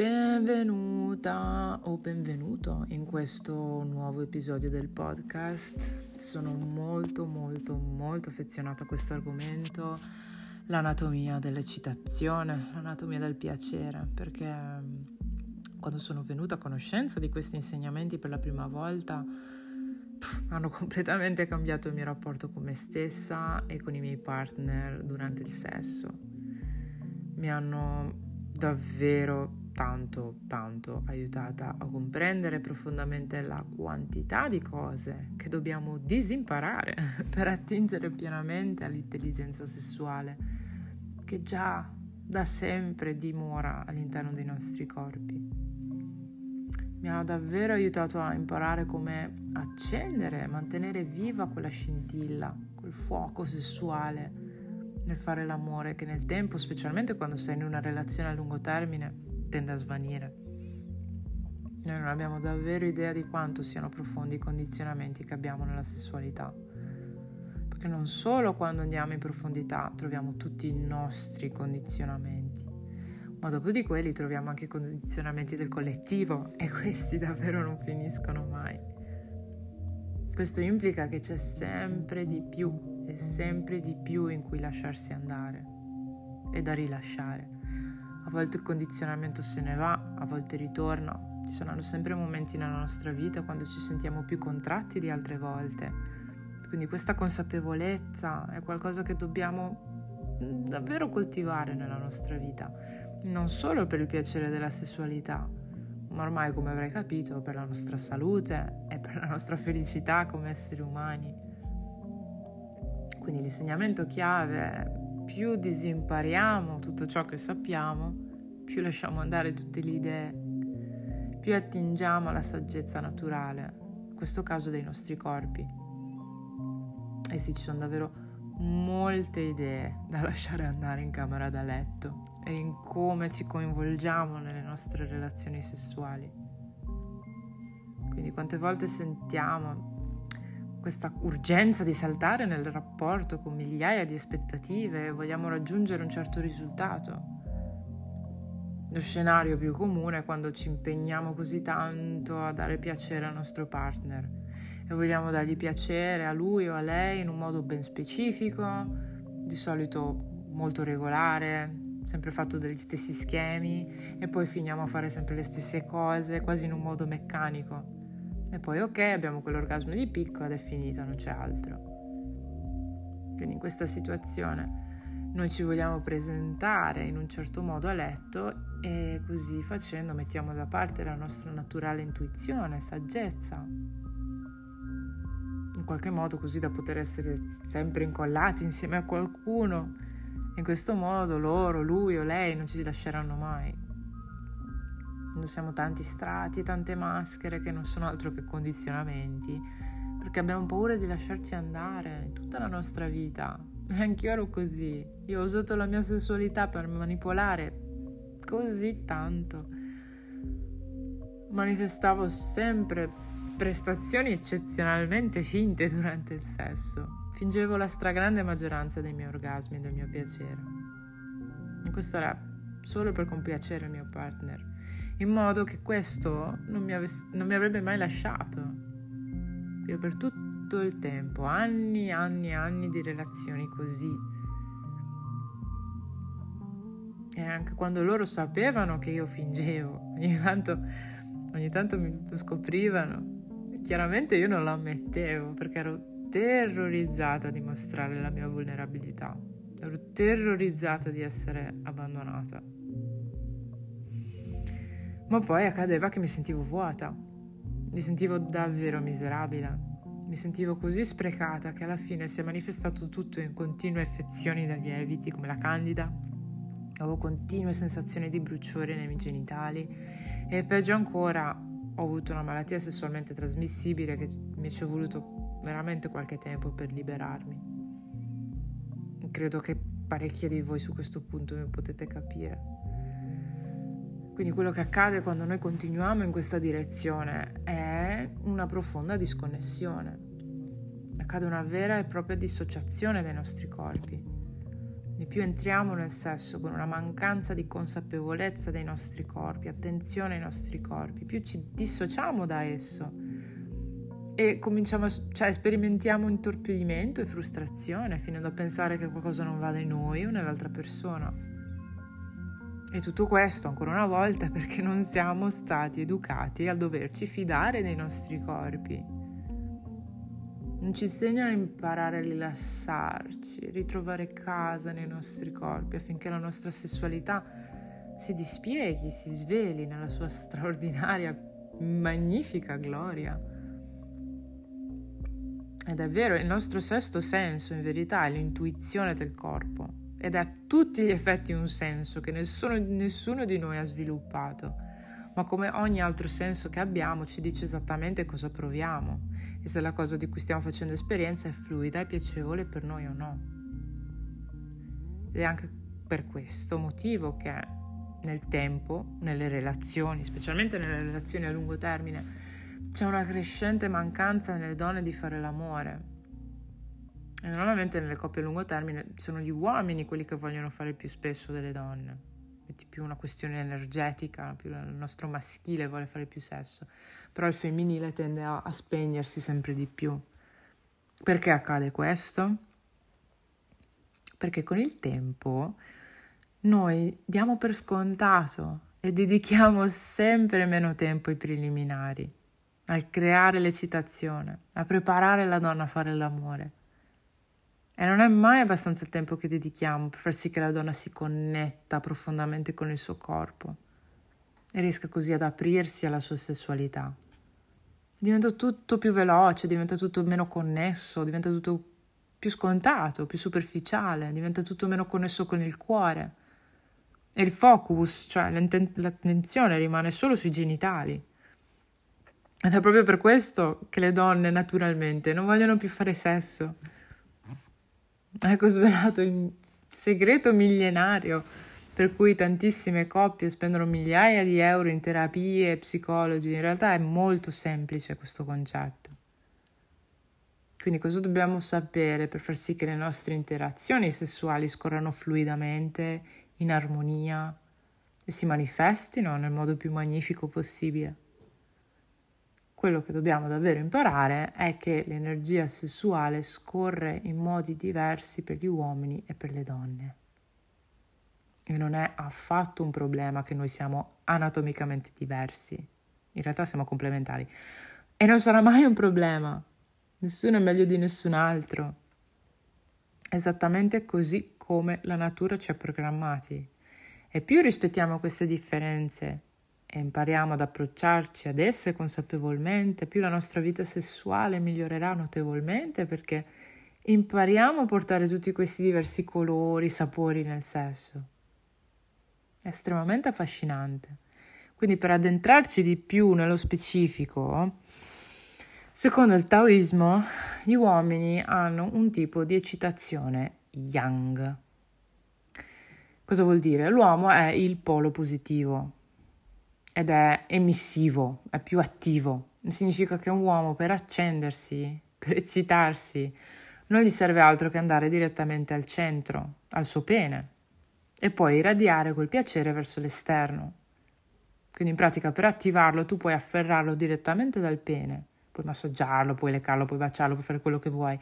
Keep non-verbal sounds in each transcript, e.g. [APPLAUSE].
Benvenuta o benvenuto in questo nuovo episodio del podcast. Sono molto molto molto affezionata a questo argomento, l'anatomia dell'eccitazione, l'anatomia del piacere, perché mm, quando sono venuta a conoscenza di questi insegnamenti per la prima volta hanno completamente cambiato il mio rapporto con me stessa e con i miei partner durante il sesso. Mi hanno davvero tanto, tanto aiutata a comprendere profondamente la quantità di cose che dobbiamo disimparare [LAUGHS] per attingere pienamente all'intelligenza sessuale che già da sempre dimora all'interno dei nostri corpi. Mi ha davvero aiutato a imparare come accendere, mantenere viva quella scintilla, quel fuoco sessuale nel fare l'amore che nel tempo, specialmente quando sei in una relazione a lungo termine, tende a svanire. Noi non abbiamo davvero idea di quanto siano profondi i condizionamenti che abbiamo nella sessualità. Perché non solo quando andiamo in profondità troviamo tutti i nostri condizionamenti, ma dopo di quelli troviamo anche i condizionamenti del collettivo e questi davvero non finiscono mai. Questo implica che c'è sempre di più e sempre di più in cui lasciarsi andare e da rilasciare a volte il condizionamento se ne va, a volte ritorna. Ci saranno sempre momenti nella nostra vita quando ci sentiamo più contratti di altre volte. Quindi questa consapevolezza è qualcosa che dobbiamo davvero coltivare nella nostra vita, non solo per il piacere della sessualità, ma ormai come avrai capito per la nostra salute e per la nostra felicità come esseri umani. Quindi l'insegnamento chiave più disimpariamo tutto ciò che sappiamo, più lasciamo andare tutte le idee, più attingiamo alla saggezza naturale, in questo caso dei nostri corpi. E sì, ci sono davvero molte idee da [LAUGHS] lasciare andare in camera da letto e in come ci coinvolgiamo nelle nostre relazioni sessuali. Quindi quante volte sentiamo questa urgenza di saltare nel rapporto con migliaia di aspettative e vogliamo raggiungere un certo risultato. Lo scenario più comune è quando ci impegniamo così tanto a dare piacere al nostro partner e vogliamo dargli piacere a lui o a lei in un modo ben specifico, di solito molto regolare, sempre fatto degli stessi schemi e poi finiamo a fare sempre le stesse cose, quasi in un modo meccanico. E poi ok, abbiamo quell'orgasmo di picco ed è finita, non c'è altro. Quindi in questa situazione noi ci vogliamo presentare in un certo modo a letto e così facendo mettiamo da parte la nostra naturale intuizione, saggezza. In qualche modo così da poter essere sempre incollati insieme a qualcuno. In questo modo loro, lui o lei non ci lasceranno mai quando siamo tanti strati tante maschere che non sono altro che condizionamenti, perché abbiamo paura di lasciarci andare in tutta la nostra vita. [LAUGHS] E anch'io ero così. Io ho usato la mia sessualità per manipolare così tanto. Manifestavo sempre prestazioni eccezionalmente finte durante il sesso. Fingevo la stragrande maggioranza dei miei orgasmi e del mio piacere. Questo era solo per compiacere il mio partner, in modo che questo non mi, avess- non mi avrebbe mai lasciato. Io per tutto il tempo, anni e anni e anni di relazioni così. E anche quando loro sapevano che io fingevo, [LAUGHS] ogni tanto, ogni tanto mi scoprivano. Chiaramente io non lo ammettevo perché ero terrorizzata a dimostrare la mia vulnerabilità. Ero terrorizzata di essere abbandonata. Ma poi accadeva che mi sentivo vuota, mi sentivo davvero miserabile, mi sentivo così sprecata che alla fine si è manifestato tutto in continue affezioni da lieviti come la candida, avevo continue sensazioni di bruciore nei miei genitali. E peggio ancora ho avuto una malattia sessualmente trasmissibile che mi ci è voluto veramente qualche tempo per liberarmi. Credo che parecchie di voi su questo punto mi potete capire. Quindi quello che accade quando noi continuiamo in questa direzione è una profonda disconnessione. Accade una vera e propria dissociazione dai nostri corpi. e più entriamo nel sesso con una mancanza di consapevolezza dei nostri corpi, attenzione ai nostri corpi, più ci dissociamo da esso e cominciamo cioè sperimentiamo intorpidimento e frustrazione fino a pensare che qualcosa non va da noi o nell'altra persona. E tutto questo, ancora una volta, perché non siamo stati educati a doverci fidare dei nostri corpi non ci insegnano a imparare a rilassarci, ritrovare casa nei nostri corpi affinché la nostra sessualità si dispieghi, si sveli nella sua straordinaria, magnifica gloria. È vero, il nostro sesto senso in verità è l'intuizione del corpo ed ha a tutti gli effetti un senso che nessuno, nessuno di noi ha sviluppato ma come ogni altro senso che abbiamo ci dice esattamente cosa proviamo e se la cosa di cui stiamo facendo esperienza è fluida e piacevole per noi o no. Ed è anche per questo motivo che nel tempo, nelle relazioni, specialmente nelle relazioni a lungo termine, c'è una crescente mancanza nelle donne di fare l'amore. E normalmente nelle coppie a lungo termine sono gli uomini quelli che vogliono fare più spesso delle donne è più una questione energetica, più il nostro maschile vuole fare più sesso, però il femminile tende a, a spegnersi sempre di più. Perché accade questo? Perché con il tempo noi diamo per scontato e dedichiamo sempre meno tempo ai preliminari, al creare l'eccitazione, a preparare la donna a fare l'amore. E non è mai abbastanza il tempo che dedichiamo per far sì che la donna si connetta profondamente con il suo corpo e riesca così ad aprirsi alla sua sessualità. Diventa tutto più veloce, diventa tutto meno connesso, diventa tutto più scontato, più superficiale, diventa tutto meno connesso con il cuore. E il focus, cioè l'attenzione rimane solo sui genitali. Ed è proprio per questo che le donne naturalmente non vogliono più fare sesso Ecco svelato il segreto millenario per cui tantissime coppie spendono migliaia di euro in terapie e psicologi. In realtà è molto semplice questo concetto. Quindi cosa dobbiamo sapere per far sì che le nostre interazioni sessuali scorrano fluidamente, in armonia e si manifestino nel modo più magnifico possibile? Quello che dobbiamo davvero imparare è che l'energia sessuale scorre in modi diversi per gli uomini e per le donne. E non è affatto un problema che noi siamo anatomicamente diversi, in realtà siamo complementari. E non sarà mai un problema, nessuno è meglio di nessun altro. Esattamente così come la natura ci ha programmati. E più rispettiamo queste differenze e impariamo ad approcciarci ad esse consapevolmente, più la nostra vita sessuale migliorerà notevolmente perché impariamo a portare tutti questi diversi colori, sapori nel sesso. È estremamente affascinante. Quindi per addentrarci di più nello specifico, secondo il taoismo, gli uomini hanno un tipo di eccitazione yang. Cosa vuol dire? L'uomo è il polo positivo, ed è emissivo, è più attivo. Significa che un uomo per accendersi, per eccitarsi, non gli serve altro che andare direttamente al centro, al suo pene, e poi irradiare quel piacere verso l'esterno. Quindi in pratica per attivarlo tu puoi afferrarlo direttamente dal pene, puoi massaggiarlo, puoi leccarlo, puoi baciarlo, puoi fare quello che vuoi,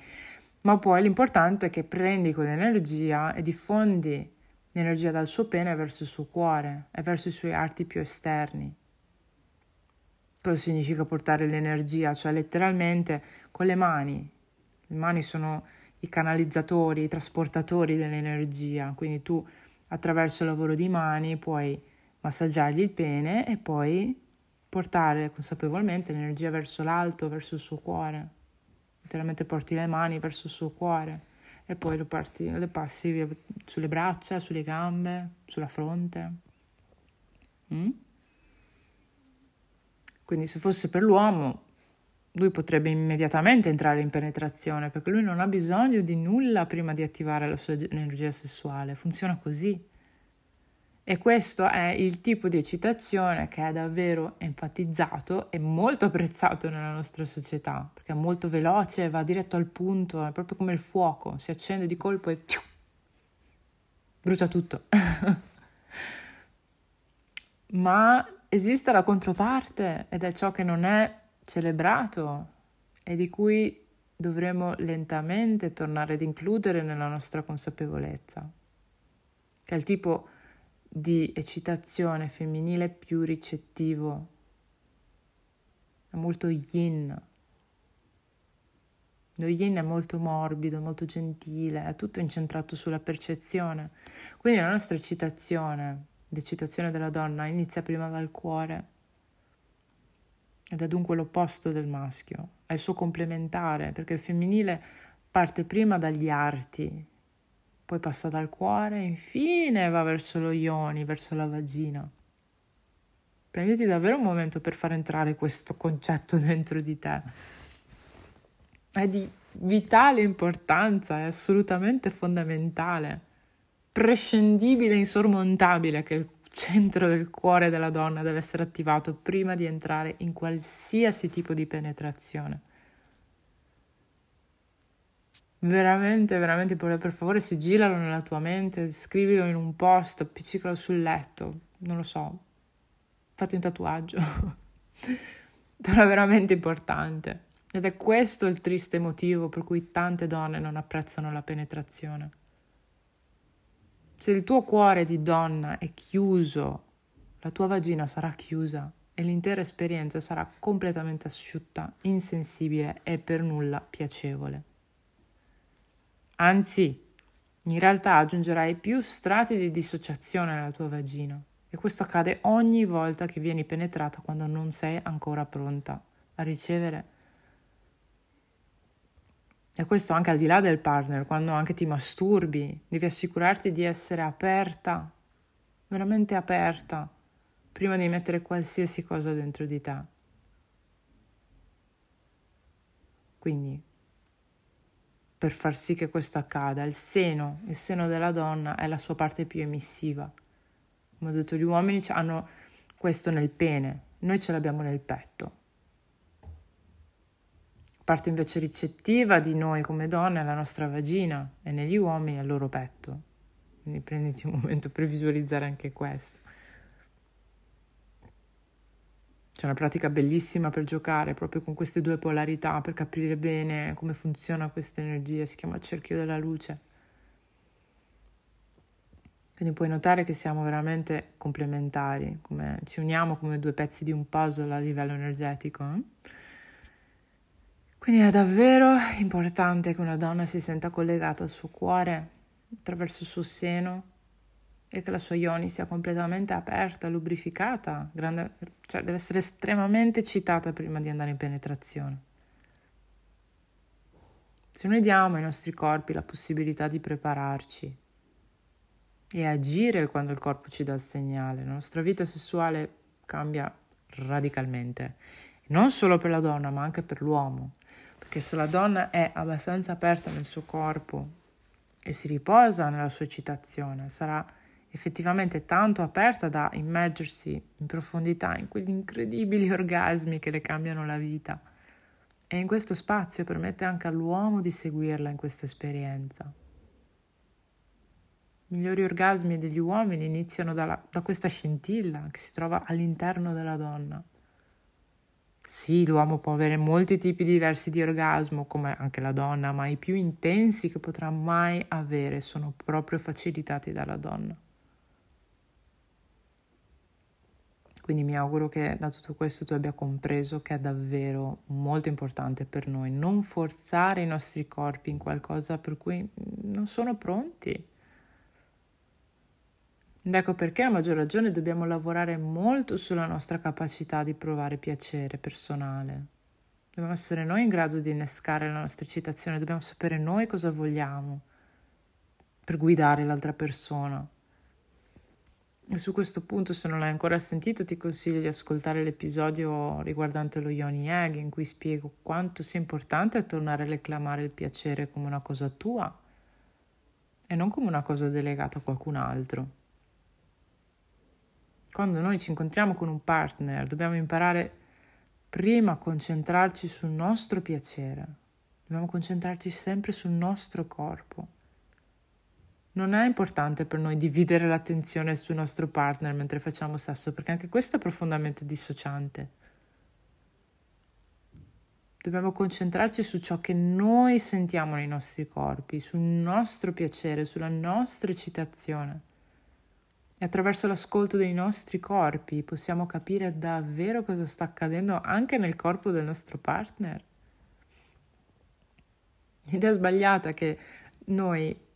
ma poi l'importante è che prendi quell'energia e diffondi l'energia dal suo pene verso il suo cuore e verso i suoi arti più esterni. Cosa significa portare l'energia? Cioè letteralmente con le mani. Le mani sono i canalizzatori, i trasportatori dell'energia, quindi tu attraverso il lavoro di mani puoi massaggiargli il pene e poi portare consapevolmente l'energia verso l'alto, verso il suo cuore. Letteralmente porti le mani verso il suo cuore e poi lo, parti, lo passi via sulle braccia, sulle gambe, sulla fronte. Mm? Quindi se fosse per l'uomo, lui potrebbe immediatamente entrare in penetrazione perché lui non ha bisogno di nulla prima di attivare la sua energia sessuale, funziona così. E questo è il tipo di eccitazione che è davvero enfatizzato e molto apprezzato nella nostra società, perché è molto veloce, va diretto al punto, è proprio come il fuoco, si accende di colpo e brucia tutto. [LAUGHS] Ma esiste la controparte ed è ciò che non è celebrato e di cui dovremo lentamente tornare ad includere nella nostra consapevolezza, che è il tipo di eccitazione femminile più ricettivo, è molto yin. Lo yin è molto morbido, molto gentile, è tutto incentrato sulla percezione. Quindi la nostra eccitazione, l'eccitazione della donna, inizia prima dal cuore ed è dunque l'opposto del maschio, è il suo complementare, perché il femminile parte prima dagli arti, poi passa dal cuore e infine va verso lo ioni, verso la vagina. Prenditi davvero un momento per far entrare questo concetto [LAUGHS] dentro di te. È di vitale importanza, è assolutamente fondamentale, prescindibile, insormontabile che il centro del cuore della donna deve essere attivato prima di entrare in qualsiasi tipo di penetrazione. Veramente, veramente, per favore, sigillalo nella tua mente, scrivilo in un post, appiccicalo sul letto, non lo so, fatti un tatuaggio. [LAUGHS] Però è veramente importante. Ed è questo il triste motivo per cui tante donne non apprezzano la penetrazione. Se il tuo cuore di donna è chiuso, la tua vagina sarà chiusa e l'intera esperienza sarà completamente asciutta, insensibile e per nulla piacevole. Anzi, in realtà aggiungerai più strati di dissociazione alla tua vagina e questo accade ogni volta che vieni penetrata quando non sei ancora pronta a ricevere e questo anche al di là del partner, quando anche ti masturbi, devi assicurarti di essere aperta, veramente aperta, prima di mettere qualsiasi cosa dentro di te. Quindi, per far sì che questo accada, il seno, il seno della donna è la sua parte più emissiva. Come ho detto, gli uomini hanno questo nel pene, noi ce l'abbiamo nel petto parte invece ricettiva di noi come donne è la nostra vagina e negli uomini è il loro petto. Quindi prenditi un momento per visualizzare anche questo. C'è una pratica bellissima per giocare proprio con queste due polarità, per capire bene come funziona questa energia, si chiama cerchio della luce. Quindi puoi notare che siamo veramente complementari, come ci uniamo come due pezzi di un puzzle a livello energetico. Eh? Quindi è davvero importante che una donna si senta collegata al suo cuore attraverso il suo seno e che la sua ioni sia completamente aperta, lubrificata, grande, cioè deve essere estremamente eccitata prima di andare in penetrazione. Se noi diamo ai nostri corpi la possibilità di prepararci e agire quando il corpo ci dà il segnale, la nostra vita sessuale cambia radicalmente, non solo per la donna ma anche per l'uomo che se la donna è abbastanza aperta nel suo corpo e si riposa nella sua eccitazione, sarà effettivamente tanto aperta da immergersi in profondità in quegli incredibili [LAUGHS] orgasmi che le cambiano la vita. E in questo spazio permette anche all'uomo di seguirla in questa esperienza. I migliori orgasmi degli uomini iniziano dalla, da questa scintilla che si trova all'interno della donna. Sì, l'uomo può avere molti tipi diversi di orgasmo, come anche la donna, ma i più intensi che potrà mai avere sono proprio facilitati dalla donna. Quindi mi auguro che da tutto questo tu abbia compreso che è davvero molto importante per noi non forzare i nostri corpi in qualcosa per cui non sono pronti. Ed ecco perché a maggior ragione dobbiamo lavorare molto sulla nostra capacità di provare piacere personale. Dobbiamo essere noi in grado di innescare la nostra eccitazione, dobbiamo sapere noi cosa vogliamo per guidare l'altra persona. E su questo punto, se non l'hai ancora sentito, ti consiglio di ascoltare l'episodio riguardante lo Yoni Egg, in cui spiego quanto sia importante tornare a reclamare il piacere come una cosa tua e non come una cosa delegata a qualcun altro. Quando noi ci incontriamo con un partner dobbiamo imparare prima a concentrarci sul nostro piacere, dobbiamo concentrarci sempre sul nostro corpo. Non è importante per noi dividere l'attenzione sul nostro partner mentre facciamo sesso, perché anche questo è profondamente dissociante. Dobbiamo concentrarci su ciò che noi sentiamo nei nostri corpi, sul nostro piacere, sulla nostra eccitazione. E attraverso l'ascolto dei nostri corpi possiamo capire davvero cosa sta accadendo anche nel corpo del nostro partner. L'idea sbagliata è che noi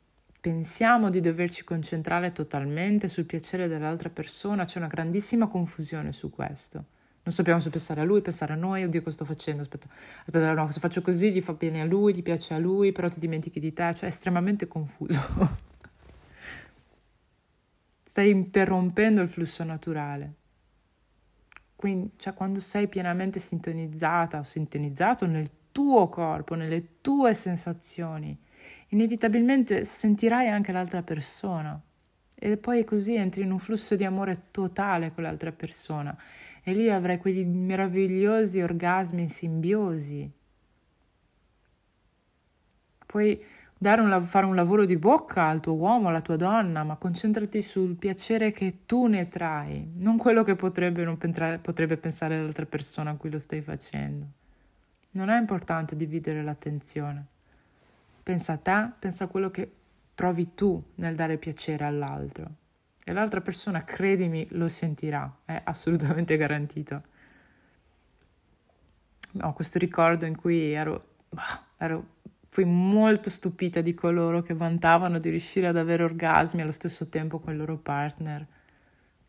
pensiamo di doverci concentrare totalmente sul piacere dell'altra persona, c'è una grandissima confusione su questo. Non sappiamo se pensare a lui, pensare a noi, oddio cosa sto facendo, aspetta, aspetta no, se faccio così gli fa bene a lui, gli piace a lui, però ti dimentichi di te, cioè è estremamente confuso. [LAUGHS] Stai interrompendo il flusso naturale. Quindi, cioè, quando sei pienamente sintonizzata o sintonizzato nel tuo corpo, nelle tue sensazioni, inevitabilmente sentirai anche l'altra persona. E poi così entri in un flusso di amore totale con l'altra persona e lì avrai quegli meravigliosi orgasmi simbiosi. Puoi un, fare un lavoro di bocca al tuo uomo, alla tua donna, ma concentrati sul piacere che tu ne trai, non quello che potrebbe, non pentra- potrebbe pensare l'altra persona a cui lo stai facendo. Non è importante dividere l'attenzione. Pensa a te, pensa a quello che provi tu nel dare piacere all'altro. E l'altra persona, credimi, lo sentirà, è assolutamente garantito. Ho questo ricordo in cui ero, ero, fui molto stupita di coloro che vantavano di riuscire ad avere orgasmi allo stesso tempo con il loro partner.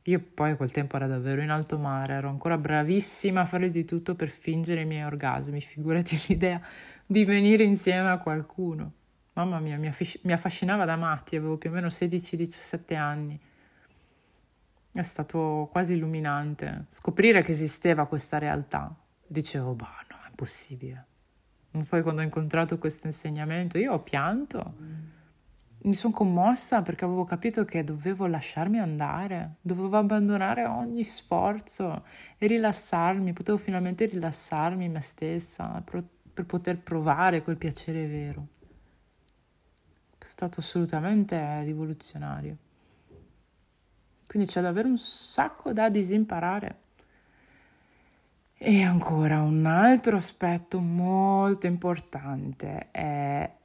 Io poi quel tempo ero davvero in alto mare, ero ancora bravissima a fare di tutto per fingere i miei orgasmi, figurati [LAUGHS] l'idea di venire insieme a qualcuno. Mamma mia, mi, affasc- mi affascinava da matti, avevo più o meno 16-17 anni è stato quasi illuminante scoprire che esisteva questa realtà. Dicevo, bah, no, è possibile. Poi quando ho incontrato questo insegnamento, io ho pianto. Mi sono commossa perché avevo capito che dovevo lasciarmi andare, dovevo abbandonare ogni sforzo e rilassarmi, potevo finalmente rilassarmi me stessa per, per poter provare quel piacere vero. È stato assolutamente rivoluzionario. Quindi c'è davvero un sacco da disimparare. E ancora un altro aspetto molto importante è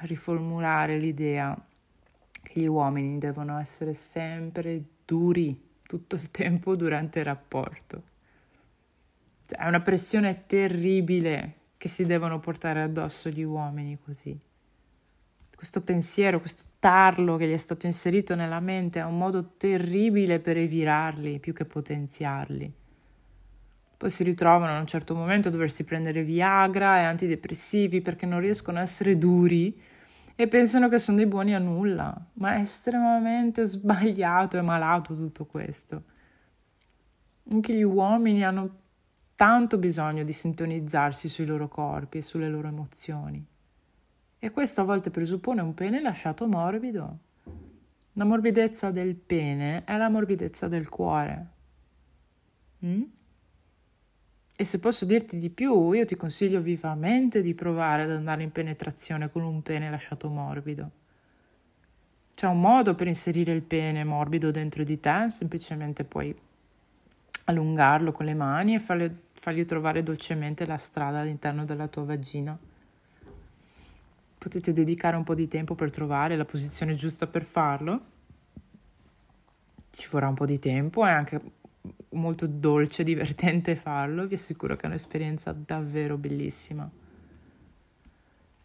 riformulare l'idea che gli uomini devono essere sempre duri tutto il tempo durante il rapporto. Cioè, è una pressione terribile che si devono portare addosso gli uomini così questo pensiero, questo tarlo che gli è stato inserito nella mente è un modo terribile per evirarli più che potenziarli. Poi si ritrovano a un certo momento a doversi prendere Viagra e antidepressivi perché non riescono a essere duri e pensano che sono dei buoni a nulla, ma è estremamente sbagliato e malato tutto questo. Anche gli uomini hanno tanto bisogno di sintonizzarsi sui loro corpi e sulle loro emozioni. E questo a volte presuppone un pene lasciato morbido. La morbidezza del pene è la morbidezza del cuore. Mm? E se posso dirti di più, io ti consiglio vivamente di provare ad andare in penetrazione con un pene lasciato morbido. C'è un modo per inserire il pene morbido dentro di te, semplicemente puoi allungarlo con le mani e fargli, fargli trovare dolcemente la strada all'interno della tua vagina potete dedicare un po' di tempo per trovare la posizione giusta per farlo. Ci vorrà un po' di tempo, è anche molto dolce e [LAUGHS] divertente farlo, vi assicuro che è un'esperienza davvero bellissima.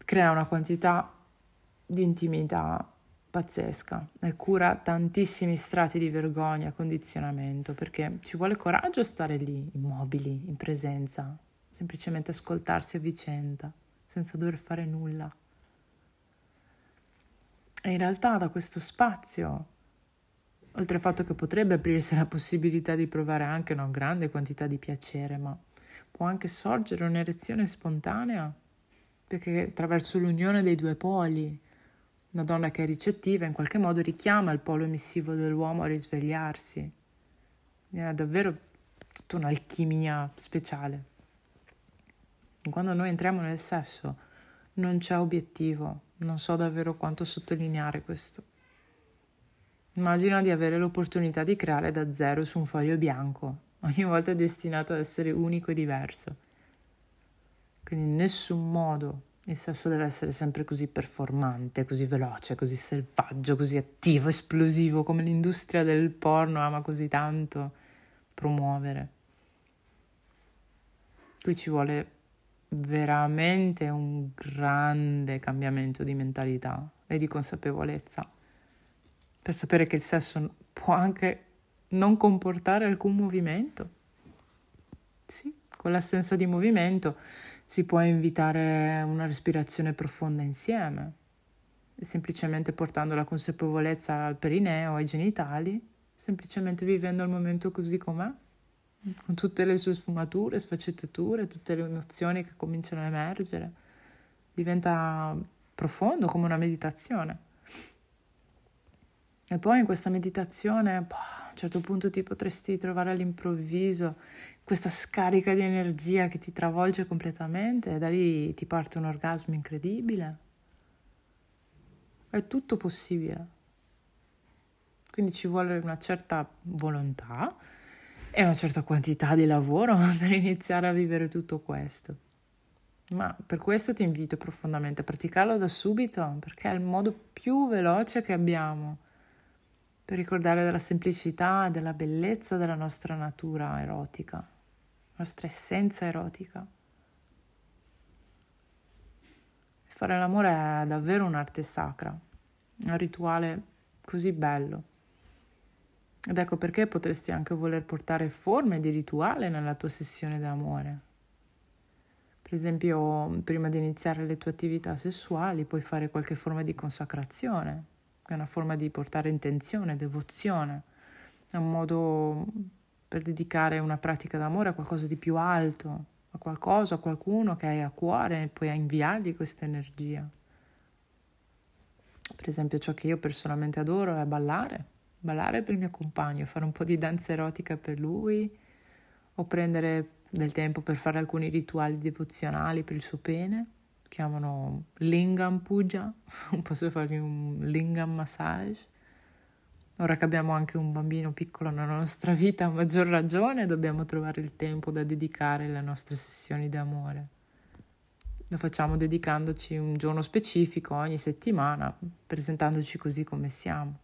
Crea una quantità di intimità pazzesca e cura tantissimi strati di vergogna condizionamento perché ci vuole coraggio stare lì, immobili, in presenza, semplicemente ascoltarsi a vicenda, senza dover fare nulla. E in realtà da questo spazio, oltre al fatto che potrebbe aprirsi la possibilità di provare anche una grande quantità di piacere, ma può anche sorgere un'erezione spontanea, perché attraverso l'unione dei due poli, una donna che è ricettiva in qualche modo richiama il polo emissivo dell'uomo a risvegliarsi. È davvero tutta un'alchimia speciale. Quando noi entriamo nel sesso non c'è obiettivo, Non so davvero quanto sottolineare questo. Immagina di avere l'opportunità di creare da zero su un foglio bianco. Ogni volta destinato ad essere unico e diverso. Quindi in nessun modo il sesso deve essere sempre così performante, così veloce, così selvaggio, così attivo, esplosivo, come l'industria del porno ama così tanto promuovere. Qui ci vuole veramente un grande cambiamento di mentalità e di consapevolezza per sapere che il sesso può anche non comportare alcun movimento. Sì, con l'assenza di movimento si può invitare una respirazione profonda insieme, semplicemente portando la consapevolezza al perineo, ai genitali, semplicemente vivendo il momento così com'è, con tutte le sue sfumature, sfaccettature, tutte le emozioni che cominciano a emergere. Diventa profondo come una meditazione. E poi in questa meditazione, boh, a un certo punto ti potresti trovare all'improvviso questa scarica di energia che ti travolge completamente e da lì ti parte un orgasmo incredibile. È tutto possibile. Quindi ci vuole una certa volontà e una certa quantità di lavoro [LAUGHS] per iniziare a vivere tutto questo. Ma per questo ti invito profondamente a praticarlo da subito, perché è il modo più veloce che abbiamo per ricordare della semplicità e della bellezza della nostra natura erotica nostra essenza erotica. Fare l'amore è davvero un'arte sacra, un rituale così bello. Ed ecco perché potresti anche voler portare forme di rituale nella tua sessione d'amore. Per esempio, prima di iniziare le tue attività sessuali puoi fare qualche forma di consacrazione, è una forma di portare intenzione, devozione. È un modo per dedicare una pratica d'amore a qualcosa di più alto, a qualcosa, a qualcuno che hai a cuore e puoi inviargli questa energia. Per esempio, ciò che io personalmente adoro è ballare, ballare per il mio compagno, fare un po' di danza erotica per lui o prendere del tempo per fare alcuni rituali devozionali per il suo pene, chiamano lingam puja, [LAUGHS] posso fargli un lingam massage Ora che abbiamo anche un bambino piccolo nella nostra vita, a maggior ragione dobbiamo trovare il tempo da dedicare alle nostre sessioni di amore. Lo facciamo dedicandoci un giorno specifico ogni settimana, presentandoci così come siamo.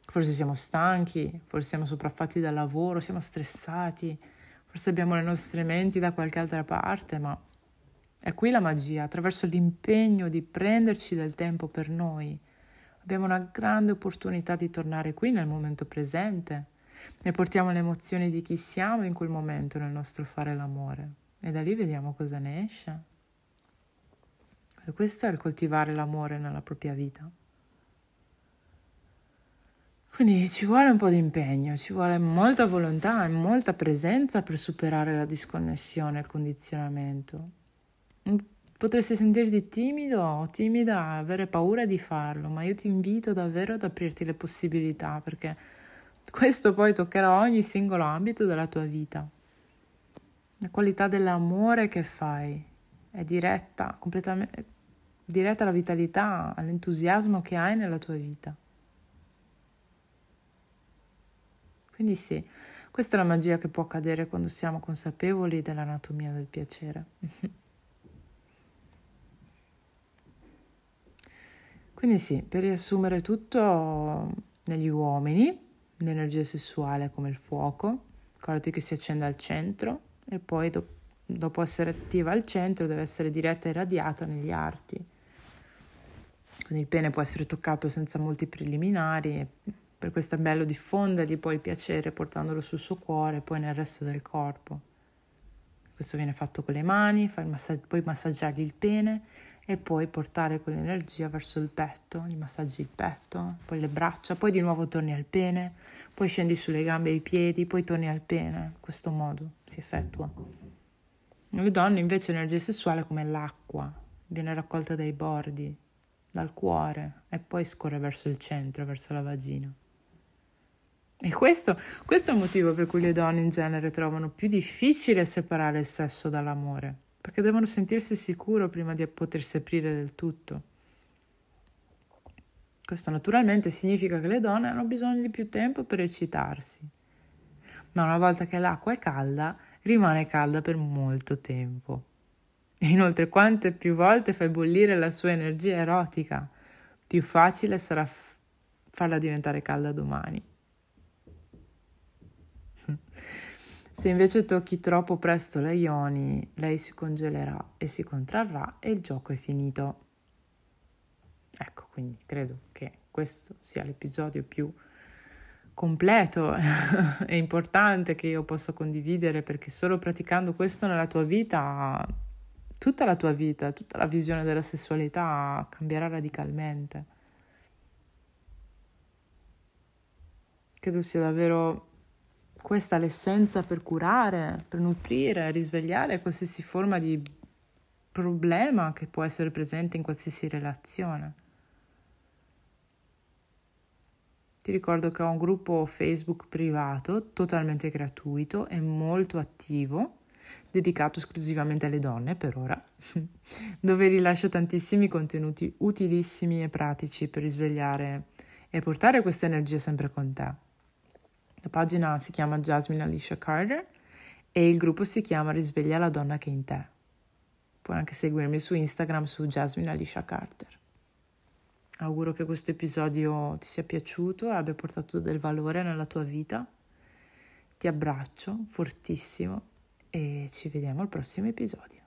Forse siamo stanchi, forse siamo sopraffatti dal lavoro, siamo stressati, forse abbiamo le nostre menti da qualche altra parte, ma è qui la magia, attraverso l'impegno di prenderci del tempo per noi Abbiamo una grande opportunità di tornare qui nel momento presente e portiamo le emozioni di chi siamo in quel momento nel nostro fare l'amore e da lì vediamo cosa ne esce. E questo è il coltivare l'amore nella propria vita. Quindi ci vuole un po' di impegno, ci vuole molta volontà e molta presenza per superare la disconnessione, il condizionamento. Potresti sentirti timido o timida, avere paura di farlo, ma io ti invito davvero ad aprirti le possibilità perché questo poi toccherà ogni singolo ambito della tua vita. La qualità dell'amore che fai è diretta, completamente diretta alla vitalità, all'entusiasmo che hai nella tua vita. Quindi sì, questa è la magia che può accadere quando siamo consapevoli dell'anatomia del piacere. [LAUGHS] Quindi sì, per riassumere tutto, negli uomini l'energia sessuale come il fuoco, ricordati che si accende al centro e poi do- dopo essere attiva al centro deve essere diretta e radiata negli arti. Quindi il pene può essere toccato senza molti preliminari, per questo è bello diffondergli poi il piacere portandolo sul suo cuore e poi nel resto del corpo. Questo viene fatto con le mani, massag- puoi massaggiargli il pene e poi portare quell'energia verso il petto, gli massaggi il petto, poi le braccia, poi di nuovo torni al pene, poi scendi sulle gambe e i piedi, poi torni al pene. In questo modo si effettua. Le donne invece l'energia sessuale è come l'acqua, viene raccolta dai bordi, dal cuore e poi scorre verso il centro, verso la vagina. E questo, questo è il motivo per cui le donne in genere trovano più difficile separare il sesso dall'amore perché devono sentirsi sicuro prima di potersi aprire del tutto. Questo naturalmente significa che le donne hanno bisogno di più tempo per eccitarsi, ma una volta che l'acqua è calda, rimane calda per molto tempo. Inoltre, quante più volte fai bollire la sua energia erotica, più facile sarà f- farla diventare calda domani. Se invece tocchi troppo presto la Ioni, lei si congelerà e si contrarrà e il gioco è finito. Ecco, quindi credo che questo sia l'episodio più completo [LAUGHS] e importante che io possa condividere perché solo praticando questo nella tua vita, tutta la tua vita, tutta la visione della sessualità cambierà radicalmente. Credo sia davvero questa è l'essenza per curare, per nutrire, risvegliare qualsiasi forma di problema che può essere presente in qualsiasi relazione. Ti ricordo che ho un gruppo Facebook privato totalmente gratuito e molto attivo, dedicato esclusivamente alle donne per ora, [LAUGHS] dove rilascio tantissimi contenuti utilissimi e pratici per risvegliare e portare questa energia sempre con te. La pagina si chiama Jasmine Alicia Carter e il gruppo si chiama Risveglia la donna che è in te. Puoi anche seguirmi su Instagram su Jasmine Alicia Carter. Auguro che questo episodio ti sia piaciuto e abbia portato del valore nella tua vita. Ti abbraccio fortissimo e ci vediamo al prossimo episodio.